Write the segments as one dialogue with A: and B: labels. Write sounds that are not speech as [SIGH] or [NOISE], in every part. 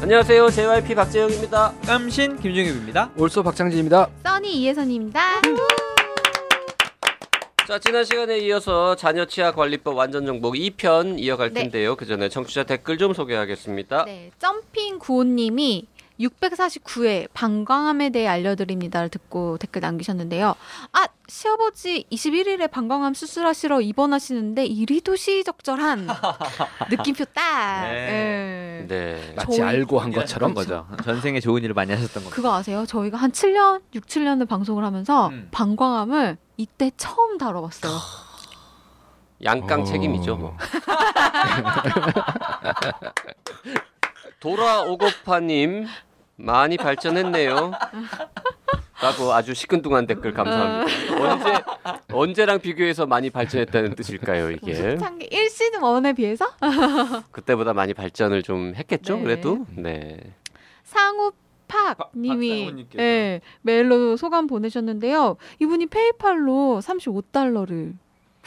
A: 안녕하세요. JYP 박재영입니다.
B: 깜신 김종엽입니다.
C: 올소 박창진입니다.
D: 써니 이혜선입니다.
A: 자, 지난 시간에 이어서 자녀 치아 관리법 완전 정복 2편 이어갈
D: 네.
A: 텐데요. 그 전에 청취자 댓글 좀 소개하겠습니다.
D: 네, 점핑 구호님이 649회 방광암에 대해 알려드립니다를 듣고 댓글 남기셨는데요. 아 시아버지 21일에 방광암 수술하시러 입원하시는데 이리도 시의적절한 [LAUGHS] 느낌표 딱.
B: 네.
D: 예.
A: 네.
C: 마치
D: 저희-
C: 알고 한 것처럼
B: 거죠. 전생에 좋은 일을 많이 하셨던 겁니다.
D: 그거 아세요? 저희가 한 7년, 6, 7년을 방송을 하면서
B: 음.
D: 방광암을 이때 처음 다뤄봤어요.
A: 양깡
C: 어.
A: 책임이죠. 뭐. [LAUGHS] [LAUGHS] 돌아오고파님 많이 발전했네요. 라고 아주 시큰둥한 댓글 감사합니다. 언제 언제랑 비교해서 많이 발전했다는 뜻일까요, 이게?
D: 창기 1시즌 1에 비해서 [LAUGHS]
A: 그때보다 많이 발전을 좀 했겠죠,
D: 네.
A: 그래도. 네.
D: 상우 팍
B: 박-
D: 님이. 예, 메일로 소감 보내셨는데요. 이분이 페이팔로 35달러를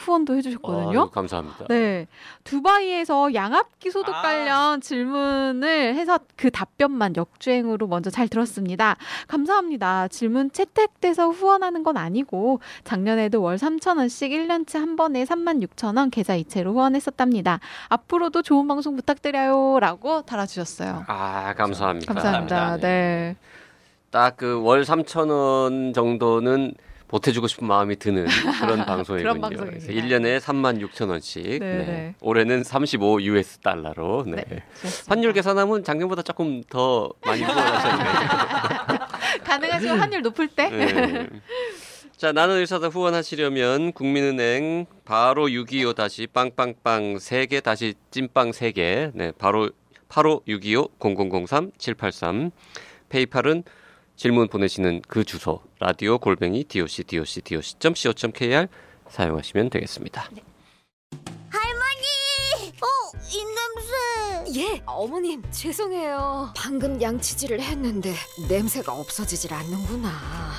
D: 후원도 해주셨거든요.
A: 아유, 감사합니다.
D: 네. 두바이에서 양압기 소독
B: 아.
D: 관련 질문을 해서 그 답변만 역주행으로 먼저 잘 들었습니다. 감사합니다. 질문 채택돼서 후원하는 건 아니고 작년에도 월 3,000원씩 1년치 한 번에 36,000원 계좌 이체로 후원했었답니다. 앞으로도 좋은 방송 부탁드려요. 라고 달아주셨어요.
A: 아, 감사합니다.
D: 감사합니다. 네.
A: 딱 그 월 3,000원 정도는 보태주고 싶은 마음이 드는 그런 [LAUGHS] 방송이군요.
D: 그런.
A: 그래서 1년에 36,000원씩.
D: 네,
A: 네.
D: 네.
A: 올해는 35 US 달러로. 네.
D: 네.
A: 환율 계산하면 작년보다 조금 더 많이 후원하셨네요. [LAUGHS]
D: 가능하시면 환율 높을 때.
A: 네. 자, 나는 의사다 후원하시려면 국민은행 바로 625 다시 빵빵빵 3개 다시 찐빵 3개. 네, 바로 85 625 0003 783 페이팔은 질문 보내시는 그 주소 라디오 골뱅이 doc doc doc co.kr 사용하시면 되겠습니다.
E: 어, 이 냄새. 예, 어머님 죄송해요. 방금 양치질을 했는데 냄새가 없어지질 않는구나.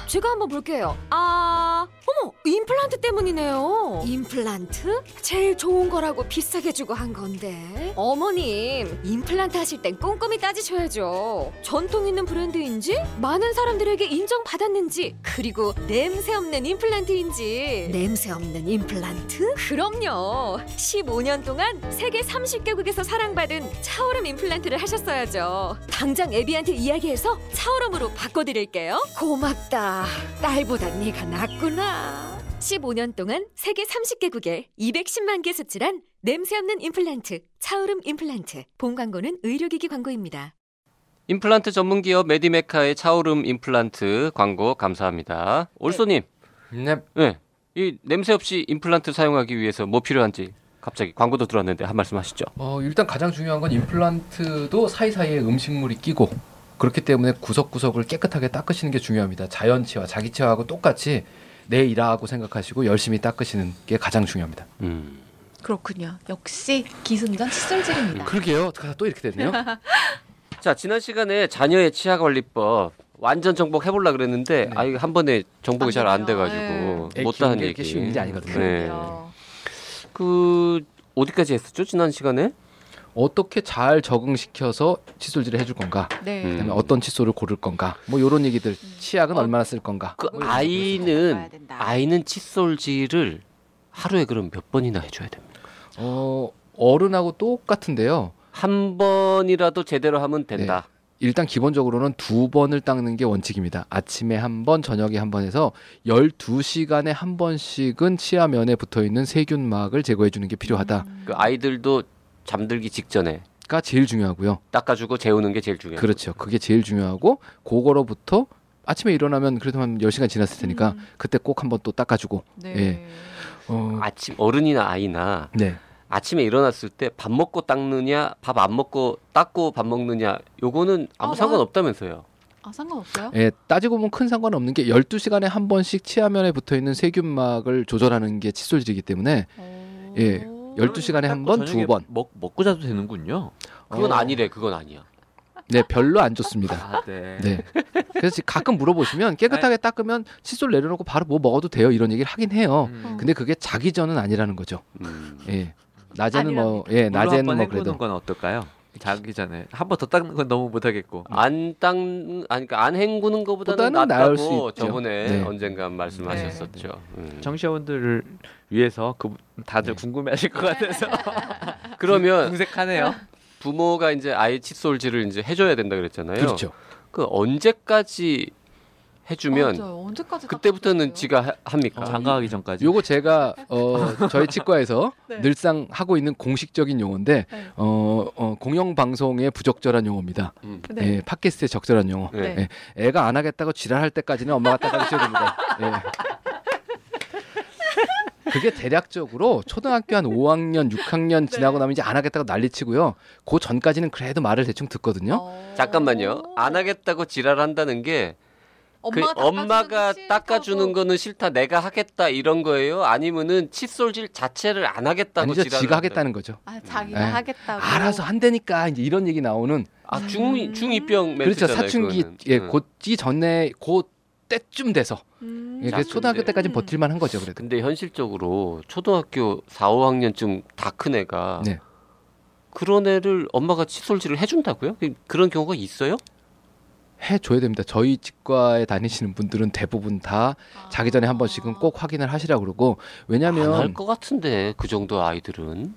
E: 제가 한번 볼게요. 아, 어머, 임플란트 때문이네요. 임플란트? 제일 좋은 거라고 비싸게 주고 한 건데. 어머님, 임플란트 하실 땐 꼼꼼히 따지셔야죠. 전통 있는 브랜드인지, 많은 사람들에게 인정받았는지, 그리고 냄새 없는 임플란트인지. 냄새 없는 임플란트? 그럼요. 15년 동안 세계 30개국에서 사랑받은 차오름 임플란트를 하셨어야죠. 당장 애비한테 이야기해서 차오름으로 바꿔드릴게요. 고맙다. 딸보다 네가 낫구나. 15년 동안 세계 30개국에 210만 개 수출한 냄새 없는 임플란트 차오름 임플란트. 본 광고는 의료기기 광고입니다.
A: 임플란트 전문 기업 메디메카의 차오름 임플란트 광고 감사합니다. 올소님,
C: 네.
A: 네. 이 냄새 없이 임플란트 사용하기 위해서 뭐 필요한지 갑자기 광고도 들어왔는데 한 말씀 하시죠.
C: 어, 일단 가장 중요한 건 임플란트도 사이사이에 음식물이 끼고 그렇기 때문에 구석구석을 깨끗하게 닦으시는 게 중요합니다. 자연 치와 자기치하고 똑같이 내 일하고 생각하시고 열심히 닦으시는 게 가장 중요합니다.
A: 음.
D: 그렇군요. 역시 기승전 칫솔질입니다.
C: 그러게요. 또 이렇게 됐네요. [LAUGHS]
A: 자, 지난 시간에 자녀의 치아 관리법 완전 정복 해보려 그랬는데
C: 네.
A: 아 이거 한 번에 정복이 잘 안. 돼가지고
C: 애
A: 못다한
C: 게
A: 얘기.
C: 쉬운 일이 아니거든요.
A: 네.
D: 그
A: 어디까지 했었죠 지난 시간에?
C: 어떻게 잘 적응시켜서 칫솔질을 해줄 건가?
D: 네.
A: 음.
C: 그다음에 어떤 칫솔을 고를 건가? 뭐 이런 얘기들. 치약은
A: 어.
C: 얼마나 쓸 건가?
A: 그
D: 뭐
A: 아이는. 아이는 칫솔질을 하루에 그럼 몇 번이나 해줘야 됩니까?
C: 어, 어른하고 똑같은데요.
A: 한 번이라도 제대로 하면 된다.
C: 일단 기본적으로는 두 번을 닦는 게 원칙입니다. 아침에 한 번, 저녁에 한 번 해서 12시간에 한 번씩은 치아면에 붙어 있는 세균막을 제거해 주는 게 필요하다가
A: 그 아이들도 잠들기 직전에
C: 제일 중요하고요.
A: 닦아주고 재우는 게 제일 중요해요.
C: 그렇죠. 그게 제일 중요하고 그거로부터 아침에 일어나면 그래도 한 10시간 지났을 테니까
D: 음.
C: 그때 꼭 한번 또 닦아 주고.
D: 네.
C: 예. 어,
A: 아침 어른이나 아이나
C: 네.
A: 아침에 일어났을 때 밥 먹고 닦느냐, 밥 안 먹고 닦고 밥 먹느냐, 요거는 아무
D: 어,
A: 상관없다면서요.
D: 아 상관없어요?
C: 예, 따지고 보면 큰 상관없는 게 12시간에 한 번씩 치아면에 붙어 있는 세균막을 조절하는 게 칫솔질이기 때문에
D: 어.
C: 예, 12시간에 한 번, 두 번.
B: 먹 먹고 자도 되는군요.
A: 그건
C: 어,
A: 아니래. 그건 아니야.
C: 네, 별로 안 좋습니다.
B: 아, 네.
C: 네. 그래서 가끔 물어보시면 깨끗하게 닦으면 칫솔 내려놓고 바로 뭐 먹어도 돼요. 이런 얘기를 하긴 해요.
B: 음.
C: 근데 그게 자기 전은 아니라는 거죠.
A: 음.
C: 예. 낮에는 뭐,
D: 아니랍니다.
C: 예, 낮에는 뭐
B: 헹구는
C: 그래도.
B: 건 어떨까요? 자기 전에 한 번 더 닦는 건 너무 못하겠고.
A: 안 닦, 아니 그러니까 안 헹구는 것보다는
C: 보다는 나을 수
A: 낫다고
C: 있죠.
A: 저번에
C: 네.
A: 언젠가 말씀하셨었죠. 음.
B: 청취자분들을 위해서 그 다들
C: 네.
B: 궁금해하실 것 같아서 [LAUGHS]
A: 그러면
B: 궁색하네요.
A: 부모가 이제 아이 칫솔질을 이제 해줘야 된다 그랬잖아요.
C: 그렇죠.
A: 그 언제까지 해주면
D: 맞아요. 언제까지
A: 그때부터는? 지가 하- 합니까?
B: 어, 장가가기 전까지.
C: 요거 제가 어, [LAUGHS] 저희 치과에서 [LAUGHS]
D: 네.
C: 늘상 하고 있는 공식적인 용어인데
D: 네.
C: 어, 어, 공영 방송에 부적절한 용어입니다.
A: 음.
D: 네.
C: 예, 팟캐스트에 적절한 용어.
A: 네.
D: 네.
C: 예, 애가 안 하겠다고 지랄할 때까지는 엄마가 닦아주셔야 됩니다. 예. [LAUGHS] 그게 대략적으로 초등학교 한 5학년, 6학년 지나고 나면 이제 안 하겠다고 난리치고요. 그 전까지는 그래도 말을 대충 듣거든요.
D: 어.
A: 잠깐만요. 안 하겠다고 지랄한다는 게그
D: 엄마가,
A: 엄마가
D: 닦아주는
A: 닦아주는 거는 싫다, 내가 하겠다 이런 거예요? 아니면은 칫솔질 자체를 안 하겠다고
C: 아니죠, 지가? 하겠다는 거죠.
D: 아 자기가
C: 예.
D: 하겠다고.
C: 알아서 한다니까 이제 이런 얘기 나오는
A: 아 중,
D: 음.
A: 중2병
C: 그렇죠. 사춘기. 예
A: 응.
C: 곧이 전에 곧 때쯤 돼서
D: 음.
C: 예, 초등학교
A: 근데-
C: 때까지 는 버틸만 한 거죠 그래도
A: 근데 현실적으로 초등학교 4, 5학년쯤 다 큰 애가
C: 네.
A: 그런 애를 엄마가 칫솔질을 해준다고요? 그- 그런 경우가 있어요?
C: 해줘야 됩니다 저희 치과에 다니시는 분들은 대부분 다 자기 전에 한 번씩은 꼭 확인을 하시라 그러고
A: 안
C: 왜냐하면
A: 할것 같은데 그 정도 아이들은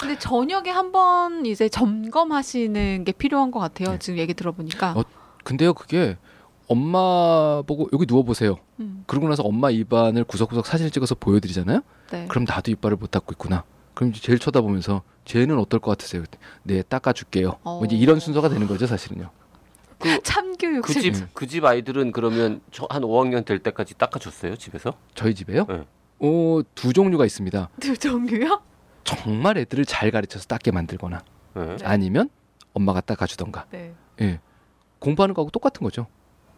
D: 근데 저녁에 한 번 이제 점검하시는 게 필요한 것 같아요.
C: 네.
D: 지금 얘기 들어보니까.
C: 어, 근데요 그게 엄마 보고 여기 누워 보세요
D: 음,
C: 그러고 나서 엄마 입안을 구석구석 사진을 찍어서 보여드리잖아요
D: 네.
C: 그럼 나도 이빨을 못 닦고 있구나 그럼 이제 제일 쳐다보면서 쟤는 어떨 것 같으세요 네 닦아줄게요 뭐 이제
D: 어.
C: 이런 순서가 되는 거죠 사실은요
D: 참교육.
A: 그 [LAUGHS] 집 그 집 아이들은 그러면 저한 5학년 될 때까지 닦아줬어요 집에서?
C: 저희 집에요
A: 네.
C: 어, 두 종류가 있습니다
D: 두 종류요?
C: 정말 애들을 잘 가르쳐서 닦게 만들거나
A: 네.
D: 네.
C: 아니면 엄마가 닦아주던가
D: 네.
C: 예 공부하는 거하고 똑같은 거죠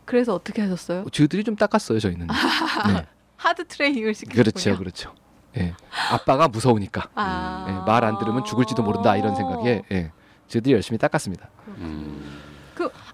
D: 그래서 어떻게 하셨어요?
C: 저희들이 좀 닦았어요 저희는 [LAUGHS] 네.
D: 하드 트레이닝을 시키셨군요.
C: 그렇죠 그렇죠 예 아빠가 무서우니까
D: 아.
C: 예, 말안 들으면 죽을지도 모른다 이런 생각에 예 저희들이 열심히 닦았습니다
A: 음.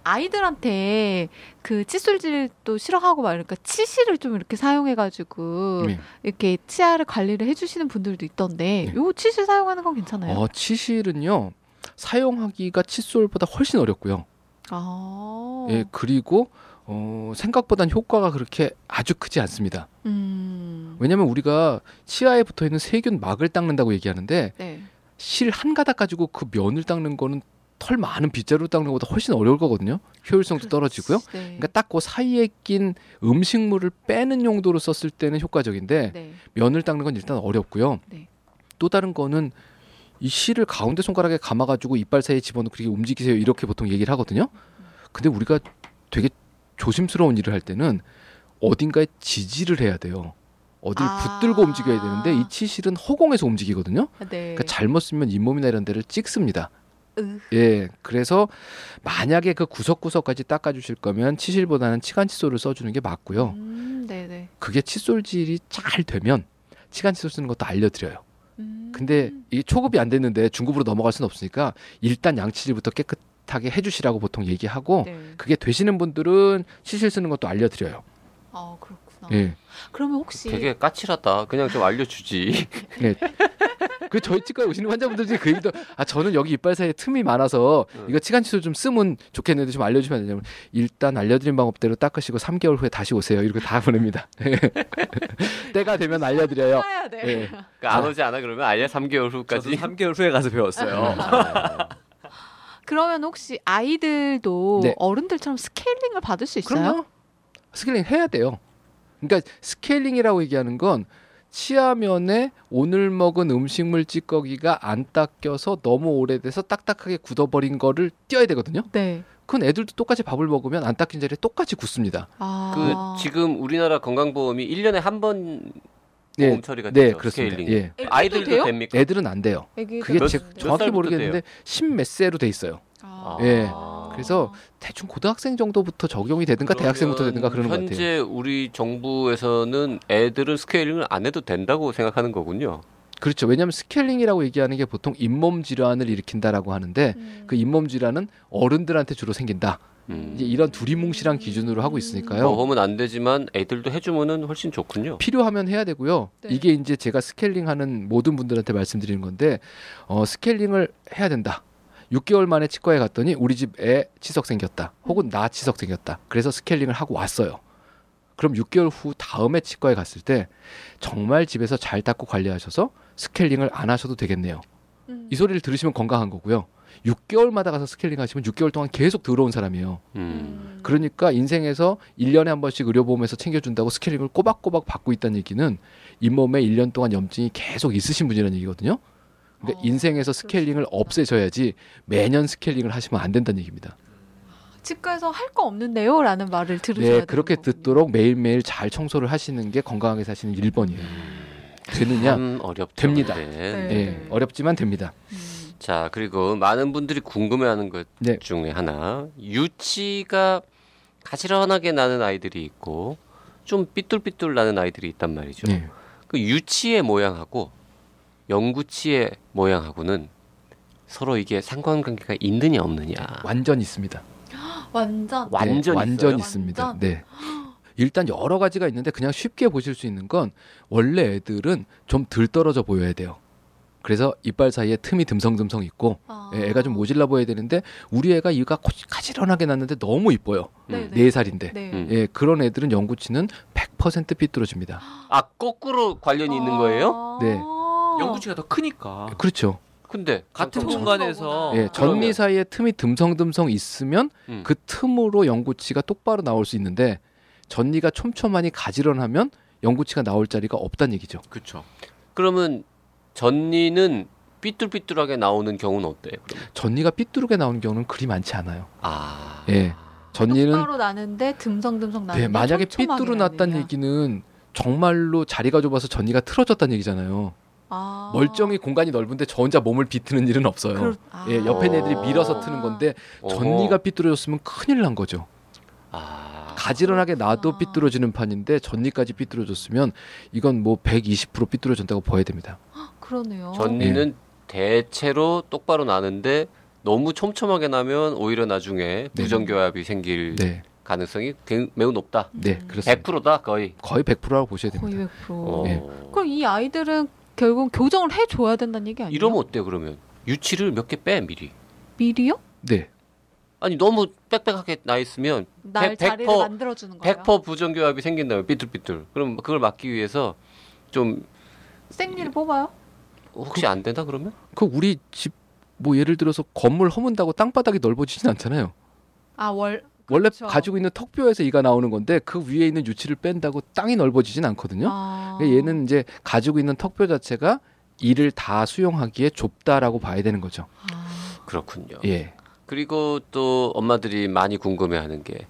D: 아이들한테 그 칫솔질도 싫어하고 막 이러니까 치실을 좀 이렇게 사용해가지고
C: 네.
D: 이렇게 치아를 관리를 해주시는 분들도 있던데
C: 네.
D: 요 치실 사용하는 건 괜찮아요?
C: 어 치실은요 사용하기가 칫솔보다 훨씬 어렵고요
D: 아.
C: 예 그리고 어 생각보단 효과가 그렇게 아주 크지 않습니다
D: 음.
C: 왜냐면 우리가 치아에 붙어 있는 세균 막을 닦는다고 얘기하는데
D: 네.
C: 실한 가닥 가지고 그 면을 닦는 거는 털 많은 빗자루 닦는 것보다 훨씬 어려울 거거든요. 효율성도 떨어지고요.
D: 네.
C: 그러니까 딱 그 사이에 낀 음식물을 빼는 용도로 썼을 때는 효과적인데
D: 네.
C: 면을 닦는 건 일단 어렵고요.
D: 네.
C: 또 다른 거는 이 실을 가운데 손가락에 감아가지고 이빨 사이에 집어넣고 그렇게 움직이세요 이렇게 보통 얘기를 하거든요. 근데 우리가 되게 조심스러운 일을 할 때는 어딘가에 지지를 해야 돼요. 어딜
D: 아.
C: 붙들고 움직여야 되는데 이 치실은 허공에서 움직이거든요.
D: 네.
C: 그러니까 잘못 쓰면 잇몸이나 이런 데를 찍습니다.
D: 으.
C: 예, 그래서 만약에 그 구석구석까지 닦아주실 거면 치실보다는 치간 칫솔을 써주는 게 맞고요.
D: 음, 네네.
C: 그게 칫솔질이 잘 되면 치간 칫솔 쓰는 것도 알려드려요.
D: 음.
C: 근데 이게 초급이 안 됐는데 중급으로 넘어갈 수는 없으니까 일단 양치질부터 깨끗하게 해주시라고 보통 얘기하고
D: 네.
C: 그게 되시는 분들은 치실 쓰는 것도 알려드려요.
D: 아 그렇구나.
C: 예.
D: 그러면 혹시
A: 되게 까칠하다. 그냥 좀 알려주지.
C: 예. [LAUGHS] 그 저희 치과에 오시는 환자분들 중에 그 얘기도 아 저는 여기 이빨 사이에 틈이 많아서
A: 응.
C: 이거 치간 칫솔 좀 쓰면 좋겠는데 좀 알려주면 안 되냐면 일단 알려드린 방법대로 닦으시고 3개월 후에 다시 오세요 이렇게 다 보냅니다. [LAUGHS] 때가 되면 알려드려요. 예.
A: 그러니까 안 오지 않아 그러면 아예 3개월
B: 저도
A: 후까지.
B: 3개월 후에 가서 배웠어요.
D: 그러면 혹시 아이들도
C: 네.
D: 어른들처럼 스케일링을 받을 수 있어요?
C: 그럼요. 스케일링 해야 돼요. 그러니까 스케일링이라고 얘기하는 건 치아면에 오늘 먹은 음식물 찌꺼기가 안 닦여서 너무 오래돼서 딱딱하게 굳어버린 거를 떼야 되거든요.
D: 네.
C: 그건 애들도 똑같이 밥을 먹으면 안 닦인 자리에 똑같이 굳습니다.
D: 아.
A: 그 지금 우리나라 건강보험이 1년에 한번
C: 네,
A: 보험 처리가
C: 네
A: 되죠.
C: 그렇습니다.
A: 스케일링.
C: 예.
A: 아이들도
D: 돼요?
A: 됩니까?
C: 애들은 안 돼요. 그게
A: 몇-
C: 제,
A: 몇
C: 정확히 모르겠는데 십몇 세로 돼 있어요.
D: 아.
C: 예.
A: 아.
C: 그래서 대충 고등학생 정도부터 적용이 되든가 대학생부터 되든가 그러는 것 같아요.
A: 현재 우리 정부에서는 애들은 스케일링을 안 해도 된다고 생각하는 거군요.
C: 그렇죠. 왜냐하면 스케일링이라고 얘기하는 게 보통 잇몸 질환을 일으킨다라고 하는데
D: 음.
C: 그 잇몸 질환은 어른들한테 주로 생긴다.
A: 음.
C: 이제 이런 두리뭉실한 기준으로 하고 있으니까요.
A: 뭐 하면 안 되지만 애들도 해주면은 훨씬 좋군요.
C: 필요하면 해야 되고요.
D: 네.
C: 이게 이제 제가 스케일링하는 모든 분들한테 말씀드리는 건데 어, 스케일링을 해야 된다. 6개월 만에 치과에 갔더니 우리 집 애 치석 생겼다. 혹은 나 치석 생겼다. 그래서 스케일링을 하고 왔어요. 그럼 6개월 후 다음에 치과에 갔을 때 정말 집에서 잘 닦고 관리하셔서 스케일링을 안 하셔도 되겠네요.
D: 음.
C: 이 소리를 들으시면 건강한 거고요. 6개월마다 가서 스케일링 하시면 6개월 동안 계속 더러운 사람이에요.
A: 음.
C: 그러니까 인생에서 1년에 한 번씩 의료보험에서 챙겨준다고 스케일링을 꼬박꼬박 받고 있다는 얘기는 잇몸에 1년 동안 염증이 계속 있으신 분이라는 얘기거든요. 그러니까
D: 어,
C: 인생에서 스케일링을
D: 있겠다.
C: 없애셔야지 매년 스케일링을 하시면 안 된다는 얘기입니다.
D: 치과에서 할 거 없는데요 라는 말을 들으셔야
C: 네, 그렇게
D: 거군요.
C: 듣도록 매일매일 잘 청소를 하시는 게 건강하게 사시는 1번이에요. 되느냐?
A: 참 어렵죠.
C: 됩니다.
A: 근데.
D: 네.
C: 예, 어렵지만 됩니다.
D: 음.
A: 자 그리고 많은 분들이 궁금해하는 것
C: 네.
A: 중에 하나 유치가 가지런하게 나는 아이들이 있고 좀 삐뚤삐뚤 나는 아이들이 있단 말이죠.
C: 네.
A: 그 유치의 모양하고 영구치의 모양하고는 서로 이게 상관관계가 있느냐 없느냐.
C: 완전 있습니다.
D: 완전 [GASPS]
A: 완전
C: 네, 완전
A: 있어요?
C: 있습니다.
D: 완전?
C: 네. 일단 여러 가지가 있는데 그냥 쉽게 보실 수 있는 건 원래 애들은 좀 덜 떨어져 보여야 돼요. 그래서 이빨 사이에 틈이 듬성듬성 있고
D: 아.
C: 예, 애가 좀 모질라 보여야 되는데 우리 애가 이가 고- 가지런하게 났는데 너무 이뻐요.
D: 네,
A: 음.
D: 네.
C: 네 살인데.
D: 네.
A: 음.
C: 예, 그런 애들은 영구치는 100% 삐뚤어집니다.
A: 아 거꾸로 관련이 있는 거예요?
D: 아.
C: 네.
B: 영구치가 더 크니까
C: 그렇죠.
A: 근데
B: 같은
A: 잠깐만.
B: 공간에서
C: 예, 전미 사이에 틈이 듬성듬성 있으면
A: 음.
C: 그 틈으로 영구치가 똑바로 나올 수 있는데 전니가 촘촘하니 가지런하면 영구치가 나올 자리가 없다는 얘기죠.
B: 그렇죠.
A: 그러면 전니는 삐뚤삐뚤하게 나오는 경우는 어때요? 그러면?
C: 전니가 삐뚤게 나오는 경우는 그리 많지 않아요.
A: 아.
C: 예. 전니는
D: 똑바로 나는데 듬성듬성 나는데
C: 네, 만약에 삐뚤어 났다는. 얘기는 정말로 자리가 좁아서 전니가 틀어졌다는 얘기잖아요.
D: 아.
C: 멀쩡히 공간이 넓은데 저 혼자 몸을 비트는 일은 없어요.
D: 그럴- 아.
C: 예, 옆에
A: 어.
C: 애들이 밀어서 트는 건데. 전니가 삐뚤어졌으면 큰일 난 거죠.
A: 아.
C: 가지런하게 나도. 삐뚤어지는 판인데 전니까지 삐뚤어졌으면 이건 뭐 120% 삐뚤어진다고 봐야 됩니다.
D: 그러네요.
A: 전니는 대체로 똑바로 나는데 너무 촘촘하게 나면 오히려 나중에
C: 네.
A: 부정교합이 생길
C: 네,
A: 가능성이 대- 매우 높다.
C: 네,
D: 음.
C: 그렇습니다.
A: 100%다 거의.
C: 거의 100%라고 보셔야
D: 거의
C: 됩니다.
D: 100%.
A: 어.
C: 네.
D: 그럼 이 아이들은 결국 교정을 해줘야 된다는 얘기 아니에요?
A: 이러면 어때요 그러면? 유치를 몇 개 빼 미리.
D: 미리요?
C: 네,
A: 아니 너무 빽빽하게 나 있으면
D: 날
A: 백-
D: 자리를
A: 100%
D: 만들어주는 거예요?
A: 100% 부정교합이 생긴다면 삐뚤삐뚤. 그럼 그걸 막기 위해서 좀
D: 생리를 뽑아요?
A: 혹시 안 된다 그러면?
C: 그 우리 집 뭐 예를 들어서 건물 허문다고 땅바닥이 넓어지진 않잖아요.
D: 아 월.
C: 원래
D: 그렇죠.
C: 가지고 있는 턱뼈에서 이가 나오는 건데 그 위에 있는 유치를 뺀다고 땅이 넓어지진 않거든요.
D: 아.
C: 그러니까 얘는 이제 가지고 있는 턱뼈 자체가 이를 다 수용하기에 좁다라고 봐야 되는 거죠.
D: 아.
A: 그렇군요.
C: 예.
A: 그리고 또 엄마들이 많이 궁금해하는 게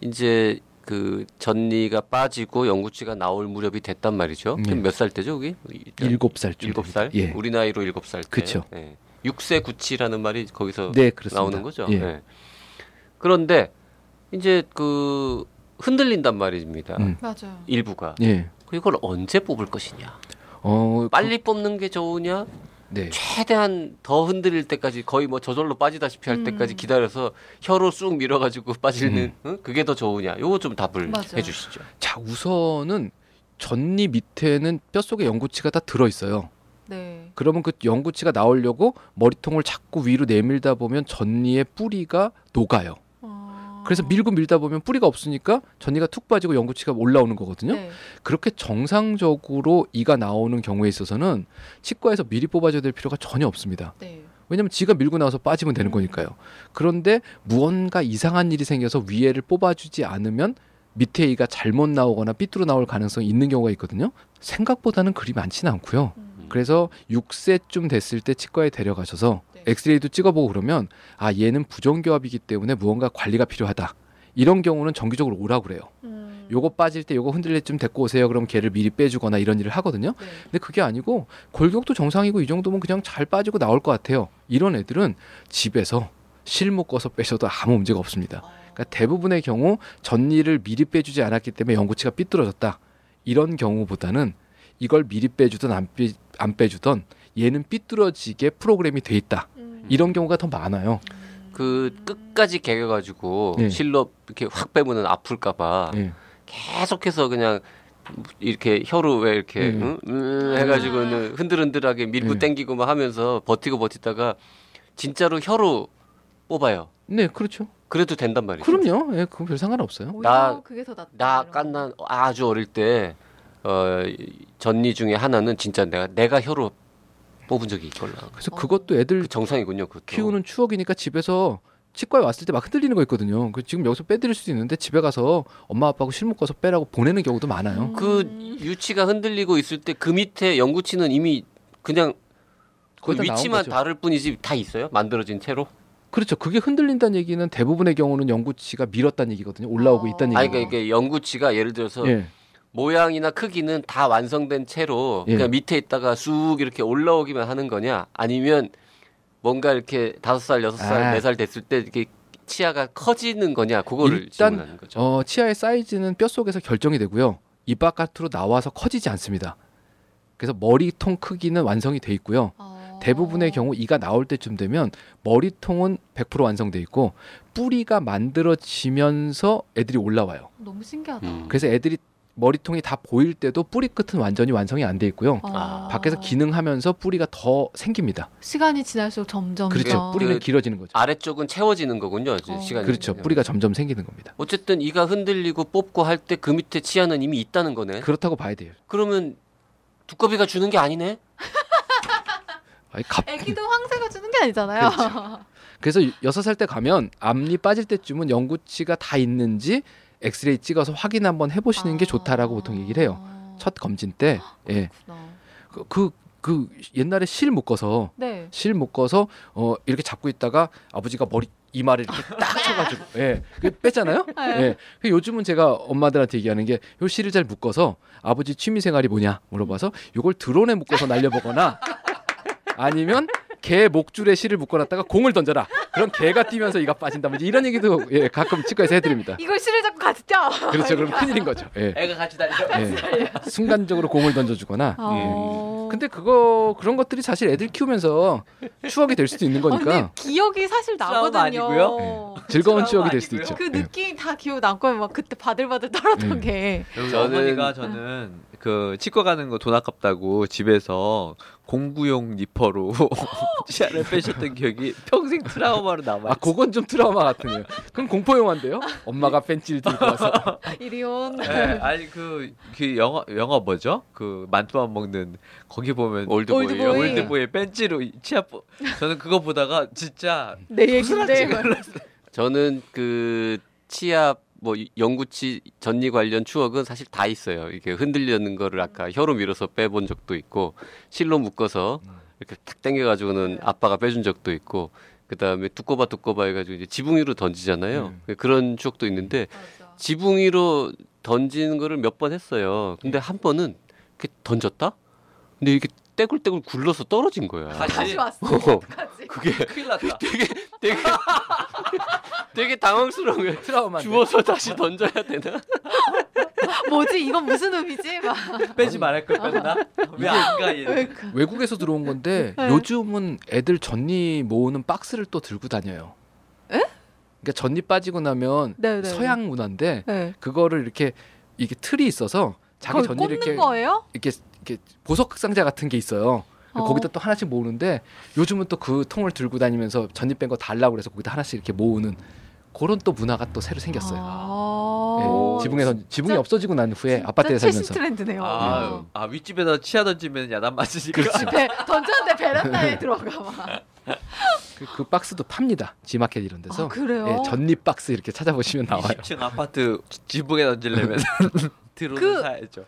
A: 이제 그 전니가 빠지고 영구치가 나올 무렵이 됐단 말이죠.
C: 네.
A: 그럼 몇살 때죠, 그게?
C: 일곱 살쯤.
A: 일곱 살?
C: 예.
A: 우리 나이로 일곱 살 때.
C: 그쵸.
A: 예. 6세 9치라는 말이 거기서
C: 네, 그렇습니다.
A: 나오는 거죠.
C: 예.
A: 예. 그런데 이제 그 흔들린단 말입니다.
C: 음.
D: 맞아요.
A: 일부가.
C: 예.
A: 이걸 언제 뽑을 것이냐?
C: 어,
A: 빨리 뽑는 게 좋으냐?
C: 그, 네.
A: 최대한 더 흔들릴 때까지 거의 뭐 저절로 빠지다시피 할
D: 음.
A: 때까지 기다려서 혀로 쑥 밀어가지고 빠지는 응? 그게 더 좋으냐? 요거 좀 답을
D: 맞아요.
A: 해주시죠.
C: 자, 우선은 전니 밑에는 뼈속에 영구치가 다 들어 있어요.
D: 네.
C: 그러면 그 영구치가 나오려고 머리통을 자꾸 위로 내밀다 보면 전니의 뿌리가 녹아요.
D: 어.
C: 그래서 밀고 밀다 보면 뿌리가 없으니까 전니가 툭 빠지고 영구치가 올라오는 거거든요.
D: 네.
C: 그렇게 정상적으로 이가 나오는 경우에 있어서는 치과에서 미리 뽑아줘야 될 필요가 전혀 없습니다.
D: 네.
C: 왜냐면 지가 밀고 나와서 빠지면 되는 거니까요. 그런데 무언가 이상한 일이 생겨서 위에를 뽑아주지 않으면 밑에 이가 잘못 나오거나 삐뚤어 나올 가능성이 있는 경우가 있거든요. 생각보다는 그리 많지는 않고요.
D: 음.
C: 그래서 6세쯤 됐을 때 치과에 데려가셔서
D: 네.
C: 엑스레이도 찍어보고 그러면 아 얘는 부정교합이기 때문에 무언가 관리가 필요하다. 이런 경우는 정기적으로 오라고 그래요.
D: 음.
C: 요거 빠질 때 요거 흔들릴 쯤 데리고 오세요. 그럼 걔를 미리 빼주거나 이런 일을 하거든요.
D: 네.
C: 근데 그게 아니고 골격도 정상이고 이 정도면 그냥 잘 빠지고 나올 것 같아요. 이런 애들은 집에서 실 묶어서 빼셔도 아무 문제가 없습니다. 그러니까 대부분의 경우 전리를 미리 빼주지 않았기 때문에 연구치가 삐뚤어졌다. 이런 경우보다는 이걸 미리 빼주든 안, 빼, 안 빼주던 얘는 삐뚤어지게 프로그램이 돼 있다.
D: 음.
C: 이런 경우가 더 많아요.
A: 그 끝까지 개겨가지고
C: 네.
A: 실로 이렇게 확 빼면은 아플까봐
C: 예.
A: 계속해서 그냥 이렇게 혀로 왜 이렇게
C: 음.
A: 응? 음 해가지고는 흔들흔들하게 밀고
C: 음.
A: 땡기고 막 하면서 버티고 버티다가 진짜로 혀로 뽑아요.
C: 네, 그렇죠.
A: 그래도 된단 말이죠.
C: 그럼요. 예, 그건 별 상관 없어요.
D: 오히려
A: 나-
D: 그게 더 낫다.
A: 나 깐난 아주 어릴 때 어, 이 전니 중에 하나는 진짜 내가 내가 혀로 뽑은 적이 있걸라.
C: 그래서
D: 어.
C: 그것도 애들
A: 그 정상이군요. 그것도.
C: 키우는 추억이니까 집에서 치과에 왔을 때 막 흔들리는 거 있거든요. 그 지금 여기서 빼드릴 수도 있는데 집에 가서 엄마 아빠하고 실 묶어서 빼라고 보내는 경우도 많아요.
A: 그
D: 음.
A: 유치가 흔들리고 있을 때 그 밑에 연구치는 이미 그냥 그 위치만. 다를 뿐이지 다 있어요. 만들어진 채로.
C: 그렇죠. 그게 흔들린다는 얘기는 대부분의 경우는 연구치가 밀었다는 얘기거든요. 올라오고
D: 어.
C: 있다는
A: 아니
C: 얘기예요.
A: 그러니까 이게 연구치가 예를 들어서
C: 예.
A: 모양이나 크기는 다 완성된 채로
C: 예.
A: 그냥 밑에 있다가 쑥 이렇게 올라오기만 하는 거냐? 아니면 뭔가 이렇게 다섯 살, 여섯 살,
C: 아.
A: 네살 됐을 때 이렇게 치아가 커지는 거냐? 그거를
C: 일단,
A: 질문하는 거죠.
C: 어, 치아의 사이즈는 뼛속에서 결정이 되고요. 입 바깥으로 나와서 커지지 않습니다. 그래서 머리통 크기는 완성이 돼 있고요.
D: 어.
C: 대부분의 경우 이가 나올 때쯤 되면 머리통은 100% 완성돼 있고 뿌리가 만들어지면서 애들이 올라와요.
D: 너무 신기하다.
A: 음.
C: 그래서 애들이 머리통이 다 보일 때도 뿌리 끝은 완전히 완성이 안 돼 있고요.
D: 어.
A: 아.
C: 밖에서 기능하면서 뿌리가 더 생깁니다.
D: 시간이 지날수록 점점
C: 그렇죠.
D: 더
C: 뿌리는
A: 그
C: 길어지는 거죠.
A: 아래쪽은 채워지는 거군요.
D: 어.
A: 시간이.
C: 그렇죠. 뿌리가 점점 생기는 겁니다.
A: 어쨌든 이가 흔들리고 뽑고 할 때 그 밑에 치아는 이미 있다는 거네.
C: 그렇다고 봐야 돼요.
A: 그러면 두꺼비가 주는 게 아니네.
C: 아니, 갑...
D: 애기도 황새가 주는 게 아니잖아요.
C: 그래서 여섯 살 때 가면 앞니 빠질 때쯤은 연구치가 다 있는지 엑스레이 찍어서 확인 한번 해보시는 게 좋다라고 보통 얘기를 해요.
D: 아.
C: 첫 검진 때. 예.
D: 그렇구나.
C: 그, 그, 그 옛날에 실 묶어서
D: 네.
C: 실 묶어서 어 이렇게 잡고 있다가 아버지가 머리 이마를 이렇게 딱 쳐가지고 예그 뺐잖아요
D: 네. [LAUGHS]
C: 예그 요즘은 제가 엄마들한테 얘기하는 게 요 실을 잘 묶어서 아버지 취미 생활이 뭐냐 물어봐서 요걸 드론에 묶어서 날려보거나 [LAUGHS] 아니면 개 목줄에 실을 묶어놨다가 공을 던져라 그럼 개가 뛰면서 이가 빠진다 뭐 이런 얘기도 예 가끔 치과에서 해드립니다
D: 이걸 실을 잡고 같이 쪄.
C: 그렇죠 그럼 [LAUGHS] 큰일인 거죠 예,
B: 애가 같이 다니죠.
C: 예. 순간적으로 공을 던져주거나
D: 어.
C: 근데 그거 그런 것들이 사실 애들 키우면서 추억이 될 수도 있는
D: 어,
C: 거니까
D: 기억이 사실 나거든요.
B: 아니고요?
C: 즐거운 추억이 될 수도? 있죠.
D: 그
C: 예.
D: 느낌 다 기억 남고 막 그때 바들바들 떨었던
C: 음.
D: 게.
A: 저는-
B: 어머니가 저는 그 치과 가는 거 돈 아깝다고 집에서 공구용 니퍼로 [LAUGHS] 치아를 빼셨던 기억이 평생 트라우마로 남아.
C: 아, 그건 좀 트라우마 같으네요. 그럼 공포 영화인데요? 엄마가 펜치를 들고 와서 [LAUGHS]
D: 이리 온.
B: 네, 아니 그, 그 영화 영화 뭐죠? 그 만두만 먹는 거기 보면.
A: 올드보이.
D: 올드보이
B: 벤치로 이 치아 뽑. 저는 그거 보다가 진짜
D: 내 얘긴데.
A: 저는 그 치아 뭐 연구치 전리 관련 추억은 사실 다 있어요. 이게 흔들리는 거를 아까 혀로 밀어서 빼본 적도 있고 실로 묶어서 이렇게 탁 당겨가지고는 아빠가 빼준 적도 있고 그 다음에 두꺼봐 두꺼봐 해가지고 이제 지붕 위로 던지잖아요. 그런 추억도 있는데 지붕 위로 던지는 거를 몇 번 했어요. 근데 한 번은 이렇게 던졌다? 근데 이게 떼굴떼굴 굴러서 떨어진 거야.
D: 다시 왔어.
A: 어? 그게 [LAUGHS]
B: 큰일 났다.
A: 되게 되게 [LAUGHS] 되게 당황스러운 거야.
C: 트라우마.
A: 주워서 다시 던져야 되나? [LAUGHS]
D: 뭐지? 이건 무슨 의미지? 막.
B: 빼지 말할 걸 뺐나? 왜안 가? 얘.
C: 외국에서 들어온 건데
D: 네.
C: 요즘은 애들 전리 모으는 박스를 또 들고 다녀요.
D: 에?
C: 그러니까 전리 빠지고 나면
D: 네, 네.
C: 서양 문화인데
D: 네.
C: 그거를 이렇게 이게 틀이 있어서 자기
D: 꽂는
C: 이렇게
D: 거예요?
C: 이렇게 이렇게 보석 상자 같은 게 있어요.
D: 어.
C: 거기다 또 하나씩 모으는데 요즘은 또 그 통을 들고 다니면서 뺀거 달라고 그래서 거기다 하나씩 이렇게 모으는 그런 또 문화가 또 새로 생겼어요.
D: 아.
C: 예, 지붕에서 지붕이
D: 진짜-
C: 없어지고 난 후에 아파트에
D: 최신
C: 살면서
D: 트렌드네요.
B: 아, 아 윗집에다 치아 던지면 야단 맞으니까.
D: 배, 던졌는데 베란다에 [LAUGHS] 들어가 봐.
C: 그, 그 박스도 팝니다. 지마켓 이런 데서.
D: 아, 그래요?
C: 예, 전립 박스 이렇게 찾아보시면 나와요.
B: 20층 아파트 지붕에 던지려면 [LAUGHS] [LAUGHS] 드론을
D: 그-
B: 사야죠.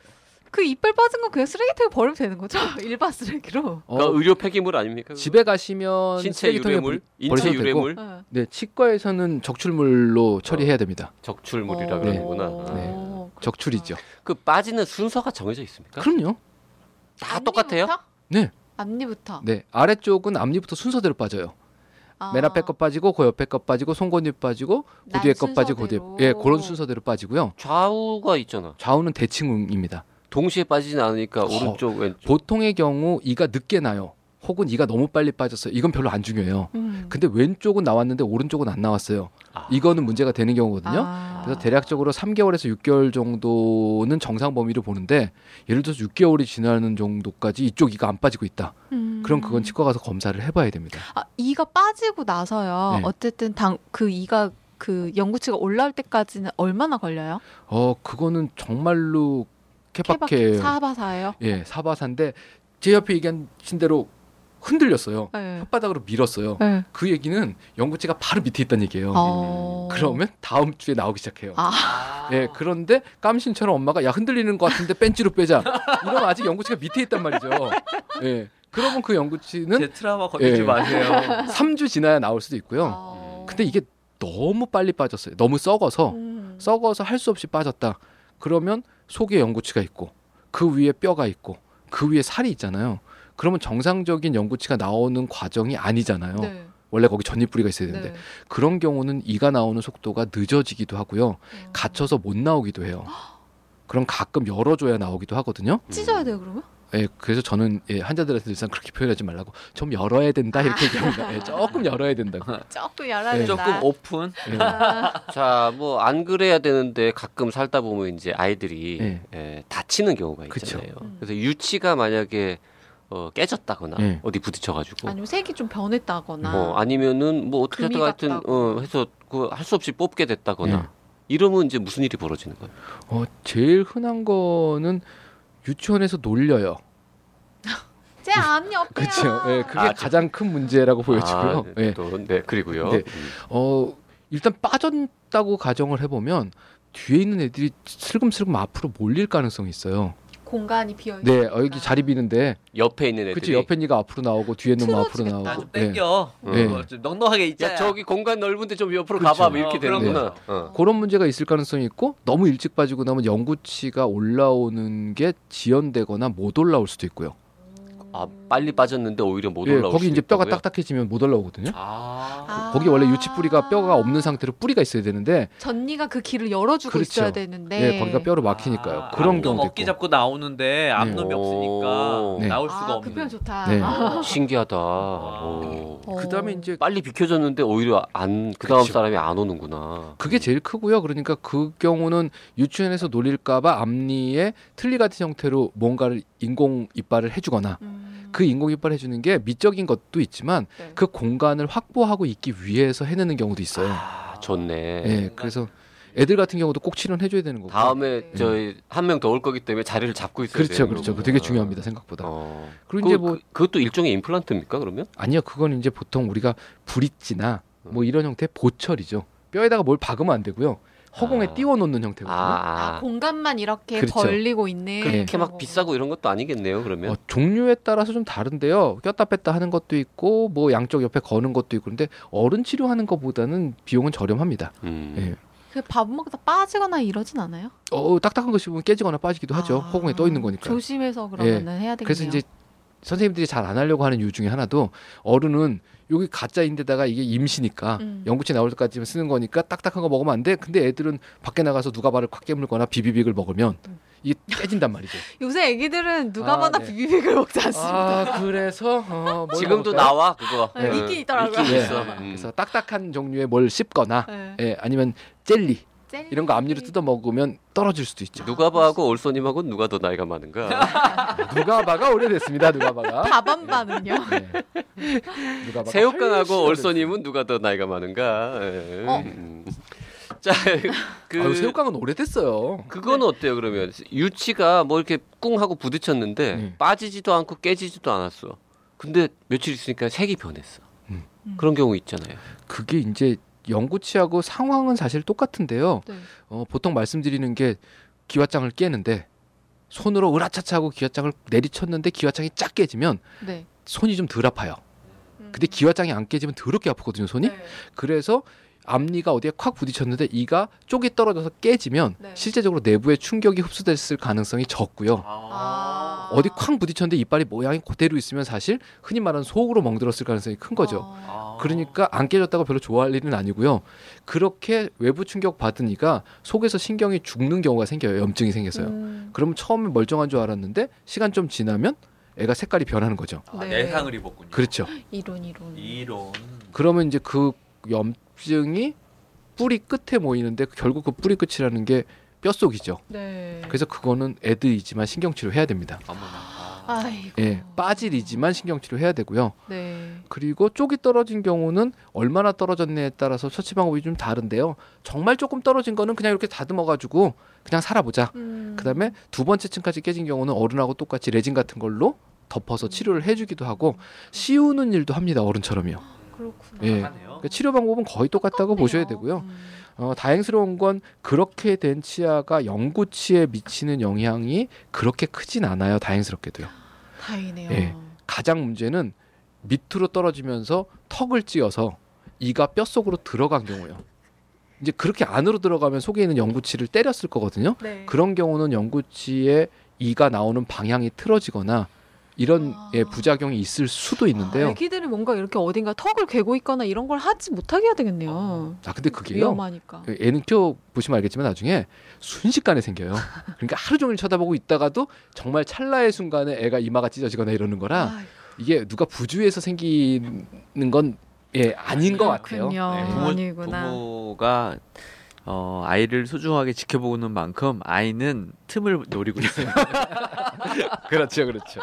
D: 그 이빨 빠진 거 그냥 쓰레기통에 버리면 되는 거죠? [LAUGHS] 일반 쓰레기로.
C: 어,
A: 그러니까 의료 폐기물 아닙니까? 그거?
C: 집에 가시면
A: 신체
C: 버-
A: 인체
C: 되고,
A: 유래물,
D: 네.
C: 네, 치과에서는 적출물로 처리해야 됩니다.
A: 적출물이라
D: 어.
A: 그러는구나.
C: 네.
D: 어,
C: 적출이죠.
A: 그 빠지는 순서가 정해져 있습니까?
C: 그럼요.
A: 다 똑같아요?
C: 네.
D: 앞니부터.
C: 네, 아래쪽은 앞니부터 순서대로 빠져요.
D: 아.
C: 맨 앞에 거 빠지고 그 옆에 거 빠지고 송곳니 빠지고 그 뒤에 거 빠지고 그 뒤에
D: 순서대로.
C: 예 그런 순서대로 빠지고요.
A: 좌우가 있잖아.
C: 좌우는 대칭입니다.
A: 동시에 빠지진 않으니까
C: 어,
A: 오른쪽 왼쪽.
C: 보통의 경우 이가 늦게 나요. 혹은 이가 너무 빨리 빠졌어요. 이건 별로 안 중요해요.
D: 음.
C: 근데 왼쪽은 나왔는데 오른쪽은 안 나왔어요.
A: 아.
C: 이거는 문제가 되는 경우거든요.
D: 아.
C: 그래서 대략적으로 3개월에서 6개월 정도는 정상 범위를 보는데 예를 들어서 6개월이 지나는 정도까지 이쪽 이가 안 빠지고 있다.
D: 음.
C: 그럼 그건 치과 가서 검사를 해봐야 됩니다.
D: 아, 이가 빠지고 나서요.
C: 네.
D: 어쨌든 당 그 이가 그 영구치가 올라올 때까지는 얼마나 걸려요?
C: 어 그거는 정말로 케바케예요.
D: 사바사예요?
C: 예, 사바사인데 제 옆에 얘기하신 대로 흔들렸어요.
D: 네.
C: 혓바닥으로 밀었어요.
D: 네.
C: 그 얘기는 영구치가 바로 밑에 있다는 얘기예요.
D: 어.
C: 그러면 다음 주에 나오기 시작해요.
D: 아.
C: 예, 그런데 깜신처럼 엄마가 야 흔들리는 것 같은데 벤치로 빼자. 이러면 아직 영구치가 밑에 있단 말이죠. 예. 그러면 그 영구치는
B: 제 트라우마 걸리지
C: 예.
B: 마세요.
C: 3주 지나야 나올 수도 있고요.
D: 어.
C: 근데 이게 너무 빨리 빠졌어요. 너무 썩어서
D: 음.
C: 썩어서 할 수 없이 빠졌다. 그러면 속에 영구치가 있고 그 위에 뼈가 있고 그 위에 살이 있잖아요. 그러면 정상적인 영구치가 나오는 과정이 아니잖아요.
D: 네.
C: 원래 거기 전입부리가 있어야 되는데
D: 네.
C: 그런 경우는 이가 나오는 속도가 늦어지기도 하고요.
D: 음.
C: 갇혀서 못 나오기도 해요. 그럼 가끔 열어줘야 나오기도 하거든요.
D: 찢어야 돼요 그러면?
C: 예, 그래서 저는 예, 환자들한테 늘상 그렇게 표현하지 말라고 좀 열어야 된다 이렇게 얘기합니다. 예, 조금 열어야 된다고. [LAUGHS]
D: 조금 열어야
C: 네.
D: 된다.
B: 조금 오픈.
C: 예.
A: 자, 뭐 안 그래야 되는데 가끔 살다 보면 이제 아이들이
C: 네.
A: 예, 다치는 경우가
C: 그쵸.
A: 있잖아요.
D: 음.
A: 그래서 유치가 만약에 어, 깨졌다거나
C: 네.
A: 어디 부딪혀가지고
D: 아니면 색이 좀 변했다거나.
A: 어, 아니면은 뭐 어떻게
D: 금이
A: 하여튼. 어, 해서 그 할 수 없이 뽑게 됐다거나
C: 네.
A: 이러면 이제 무슨 일이 벌어지는 거예요?
C: 어, 제일 흔한 거는 유치원에서 놀려요. [LAUGHS]
D: 제 암이 없대요.
C: 그렇죠. 예, 그게
A: 아,
C: 가장 큰 문제라고 보여지고요.
A: 아,
C: 예.
A: 또, 네, 그리고요.
C: 네.
A: 음.
C: 어, 일단 빠졌다고 가정을 해보면 뒤에 있는 애들이 슬금슬금 앞으로 몰릴 가능성이 있어요.
D: 공간이 비어 있어.
C: 네, 어, 여기 자리 비는데,
A: 옆에 있는 애들이
C: 그치 옆에 니가 앞으로 나오고 뒤에 놈 앞으로
D: 틀어지겠다.
C: 나오고.
B: 나좀 땡겨.
C: 네.
B: 어, 좀 넉넉하게 있자.
A: 야 저기 공간 넓은데 좀 옆으로
C: 그렇죠.
A: 가봐 뭐 이렇게
B: 어, 그런
A: 되는구나. 어.
C: 그런 문제가 있을 가능성이 있고 너무 일찍 빠지고 나면 영구치가 올라오는 게 지연되거나 못 올라올 수도 있고요.
A: 아 빨리 빠졌는데 오히려 못
C: 예,
A: 올라올
C: 거기 이제 뼈가
A: 있다고요?
C: 딱딱해지면 못 올라오거든요.
B: 아.
D: 아.
C: 거기 원래 유치 뿌리가 뼈가 없는 상태로 뿌리가 있어야 되는데
D: 전니가 그 길을 열어주고
C: 그렇죠.
D: 있어야 되는데.
C: 예, 거기가 뼈로 막히니까요.
B: 아,
C: 그런 경우도
B: 어깨
C: 있고.
B: 잡고 나오는데 앞놈이
A: 오.
B: 없으니까
C: 네.
B: 나올 수가
D: 아,
B: 없는.
D: 그 표현 좋다.
C: 네.
D: 아.
A: 신기하다.
B: 와.
A: 오.
D: 어.
C: 그다음에 이제
A: 빨리 비켜줬는데 오히려 안 그 다음
C: 그렇죠.
A: 사람이 안 오는구나.
C: 그게 제일 크고요. 그러니까 그 경우는 유치원에서 놀릴까봐 앞니에 틀니 같은 형태로 뭔가를 인공 이빨을 해주거나
D: 음.
C: 그 인공 이빨 해주는 게 미적인 것도 있지만
D: 네.
C: 그 공간을 확보하고 있기 위해서 해내는 경우도 있어요.
A: 아 좋네.
C: 예, 그래서 애들 같은 경우도 꼭 치료해 줘야 되는 거고.
A: 다음에
D: 네.
A: 저희 한 명 더 올 거기 때문에 자리를 잡고 있어야
C: 그렇죠,
A: 되는
C: 그렇죠. 그 되게 중요합니다 생각보다.
A: 어.
C: 그리고 이제
A: 그,
C: 뭐
A: 그, 그것도 일종의 임플란트입니까 그러면?
C: 아니요, 그건 이제 보통 우리가 브릿지나
A: 어.
C: 뭐 이런 형태 의 보철이죠. 뼈에다가 뭘 박으면 안 되고요. 허공에
A: 아.
C: 띄워놓는 형태거든요.
D: 아,
A: 아,
D: 공간만 이렇게
C: 그렇죠.
D: 벌리고 있는.
A: 그렇게 막 비싸고 이런 것도 아니겠네요 그러면.
C: 어, 종류에 따라서 좀 다른데요. 꼈다 뺐다 하는 것도 있고 뭐 양쪽 옆에 거는 것도 있고 그런데 어른 치료하는 것보다는 비용은 저렴합니다.
A: 음.
C: 예.
D: 그밥 먹다 빠지거나 이러진 않아요?
C: 어, 딱딱한 거 씹으면 깨지거나 빠지기도 하죠.
D: 아,
C: 허공에 떠 있는 거니까.
D: 조심해서 그러면은 해야 되겠네요.
C: 그래서 이제 선생님들이 잘 안 하려고 하는 이유 중에 하나도 어른은 여기 가짜인데다가 이게 임시니까
D: 음.
C: 영구치 나올 때까지 쓰는 거니까 딱딱한 거 먹으면 안 돼. 근데 애들은 밖에 나가서 누가 발을 꽉 깨물거나 비비빅을 먹으면
D: 음.
C: 이게 깨진단 말이죠. [LAUGHS]
D: 요새 애기들은 누가
C: 아,
D: 봐도
C: 네.
D: 비비빅을 먹지 않습니다.
C: 아 그래서 어, 뭘
A: 지금도? 나와 그거.
D: 네,
A: 어,
D: 있긴 있더라고요.
A: 있긴
C: 네.
A: 있어.
D: 네.
A: 음.
C: 그래서 딱딱한 종류의 뭘 씹거나
D: 네.
C: 예, 아니면 젤리. 이런 거 앞니로 뜯어 먹으면 떨어질 수도 있죠.
A: 누가 봐하고 올소님하고 누가 더 나이가 많은가?
C: 누가 봐가 오래됐습니다. 누가 봐가.
D: 다반반은요?
C: 네. 누가
A: 새우깡하고 올소님은 누가 더 나이가 많은가? 예.
D: 어?
A: 음. 자, 그
C: 아유, 새우깡은 오래됐어요.
A: 그거는 어때요? 그러면 유치가 뭐 이렇게 꿍 하고 부딪혔는데
C: 음.
A: 빠지지도 않고 깨지지도 않았어. 근데 며칠 있으니까 색이 변했어.
C: 음.
A: 그런 경우 있잖아요.
C: 그게 이제 영구치하고 상황은 사실 똑같은데요.
D: 네.
C: 어, 보통 말씀드리는 게 기와장을 깨는데 손으로 으라차차 하고 기와장을 내리쳤는데 기와장이 쫙 깨지면
D: 네.
C: 손이 좀 덜 아파요.
D: 음.
C: 근데 기와장이 안 깨지면 더럽게 아프거든요, 손이.
D: 네.
C: 그래서 앞니가 어디에 콱 부딪혔는데 이가 쪽이 떨어져서 깨지면
D: 네.
C: 실제적으로 내부에 충격이 흡수됐을 가능성이 적고요.
D: 아.
C: 어디 쾅 부딪혔는데 이빨이 모양이 그대로 있으면 사실 흔히 말하는 속으로 멍들었을 가능성이 큰 거죠.
D: 어.
C: 그러니까 안 깨졌다고 별로 좋아할 일은 아니고요. 그렇게 외부 충격 받으니까 속에서 신경이 죽는 경우가 생겨요. 염증이 생겨서요.
D: 음.
C: 그러면 처음에 멀쩡한 줄 알았는데 시간 좀 지나면 애가 색깔이 변하는 거죠.
B: 아,
D: 네.
B: 내상을 입었군요.
C: 그렇죠.
D: 이론 이론.
B: 이론.
C: 그러면 이제 그 염증이 뿌리 끝에 모이는데 결국 그 뿌리 끝이라는 게 뼛속이죠.
D: 네.
C: 그래서 그거는 애들이지만 신경 치료 해야 됩니다.
B: 어머나. 아.
C: 예, 빠질이지만 신경 치료 해야 되고요.
D: 네.
C: 그리고 쪽이 떨어진 경우는 얼마나 떨어졌냐에 따라서 처치 방법이 좀 다른데요. 정말 조금 떨어진 거는 그냥 이렇게 다듬어 가지고 그냥 살아보자.
D: 음.
C: 그다음에 두 번째 층까지 깨진 경우는 어른하고 똑같이 레진 같은 걸로 덮어서 치료를 해주기도 하고 씌우는 일도 합니다. 어른처럼요.
D: 그렇구나.
C: 예. 그러니까 치료 방법은 거의 똑같다고 보셔야 되고요.
D: 음.
C: 어, 다행스러운 건 그렇게 된 치아가 영구치에 미치는 영향이 그렇게 크진 않아요. 다행스럽게도요.
D: 다행이네요.
C: 예. 가장 문제는 밑으로 떨어지면서 턱을 찧어서 이가 뼛 속으로 들어간 경우요. 이제 그렇게 안으로 들어가면 속에 있는 영구치를 때렸을 거거든요.
D: 네.
C: 그런 경우는 영구치에 이가 나오는 방향이 틀어지거나 이런
D: 아.
C: 예, 부작용이 있을 수도
D: 아,
C: 있는데요.
D: 애기들이 뭔가 이렇게 어딘가 턱을 괴고 있거나 이런 걸 하지 못하게 해야 되겠네요.
C: 아 근데 그게요.
D: 위험하니까.
C: 그 애는 키워 보시면 알겠지만 나중에 순식간에 생겨요. 그러니까 하루 종일 쳐다보고 있다가도 정말 찰나의 순간에 애가 이마가 찢어지거나 이러는 거라
D: 아이고,
C: 이게 누가 부주의해서 생기는 건 예, 아닌 것 같아요. 네.
B: 부모,
D: 아니구나.
B: 부모가 어, 아이를 소중하게 지켜보는 만큼 아이는 틈을 노리고 있어요. [LAUGHS]
C: 그렇죠, 그렇죠.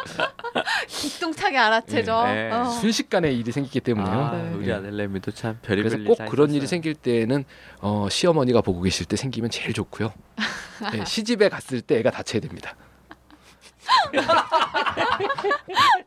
D: 기똥차게 알아채죠.
B: 네.
D: 어.
C: 순식간에 일이 생기기 때문에요.
B: 아,
D: 네.
B: 우리
C: 예.
B: 아들내미도 참 별의별
C: 그래서
B: 일꼭다
C: 그런 일이
B: 있었어요.
C: 생길 때에는 어, 시어머니가 보고 계실 때 생기면 제일 좋고요. 예, [LAUGHS] 시집에 갔을 때 애가 다쳐야 됩니다.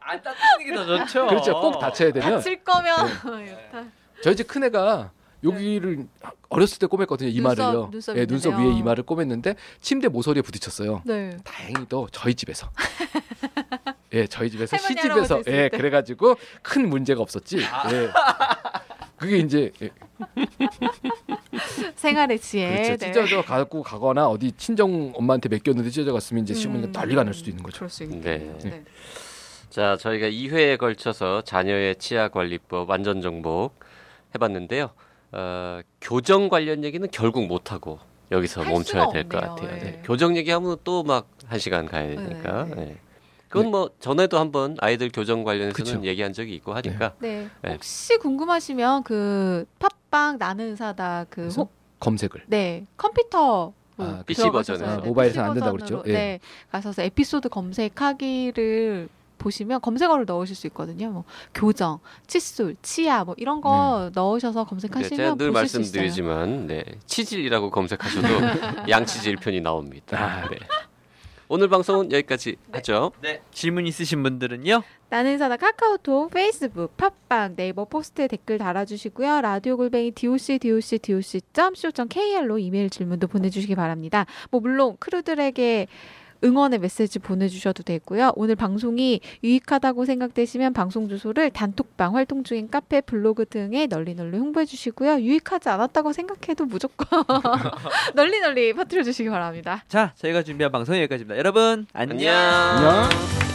B: 안 따뜻한 게더 좋죠.
C: 그렇죠. 꼭 다쳐야 되면
D: 다칠 거면
C: 네. 저희 집 큰 애가 여기를 어렸을 때 꼬맸거든요. 이마를요.
D: 눈썹
C: 예, 눈썹. 위에 이마를 꼬맸는데 침대 모서리에 부딪혔어요.
D: 네.
C: 다행히도 저희 집에서. [LAUGHS] 예, 저희 집에서 시집에서 예,
D: 때.
C: 그래가지고 큰 문제가 없었지. 예. 그게 이제 예, [LAUGHS]
D: 생활의 지혜.
C: 그렇죠.
D: 네.
C: 찢어져 갖고 가거나 어디 친정 엄마한테 맡겼는데 찢어져 갔으면 이제 시어머니가
D: 음.
C: 난리가 날 수도 있는 거죠.
D: 그럴 수 있겠네요.
A: 네.
D: 네.
A: 자, 저희가 2회에 걸쳐서 자녀의 치아 관리법 완전 정복 해봤는데요. 어, 교정 관련 얘기는 결국 못 하고 여기서
D: 할
A: 멈춰야 될 것. 같아요.
D: 네.
A: 네. 교정 얘기하면 또 막 한 시간 가야 되니까.
D: 네.
A: 네. 그건 뭐 전에도 한번 아이들 교정 관련해서는
C: 그쵸.
A: 얘기한 적이 있고 하니까.
D: 네.
A: 네.
D: 혹시 궁금하시면 그 팟빵 나는 의사다 그 혹,
C: 검색을.
D: 네 컴퓨터
C: 아,
A: PC 버전에서.
C: 아, 모바일에서는 안 된다고 그랬죠? 예.
D: 네, 가셔서 에피소드 검색하기를 보시면 검색어를 넣으실 수 있거든요. 뭐 교정, 칫솔, 치아 뭐 이런 거 넣으셔서
A: 네,
D: 검색하시면
A: 제가 늘
D: 보실 수 있어요.
A: 말씀드리지만 네, 치질이라고 검색하셔도 [LAUGHS] [LAUGHS] 양치질 편이 나옵니다.
C: 아.
A: 네. 오늘 방송은 여기까지 하죠.
B: 네. 질문 있으신 분들은요.
D: 나는 의사다 카카오톡, 페이스북, 팟빵, 네이버 포스트에 댓글 달아주시고요. 라디오 골뱅이 doc doc doc co kr로 이메일 질문도 보내주시기 바랍니다. 뭐 물론 크루들에게 응원의 메시지 보내주셔도 되고요. 오늘 방송이 유익하다고 생각되시면 방송 주소를 단톡방, 활동 중인 카페, 블로그 등에 널리 널리 홍보해 주시고요. 유익하지 않았다고 생각해도 무조건 [LAUGHS] 널리 널리 퍼뜨려 주시기 바랍니다.
B: 자, 저희가 준비한 방송 여기까지입니다. 여러분 안녕.
A: 안녕.
C: 안녕.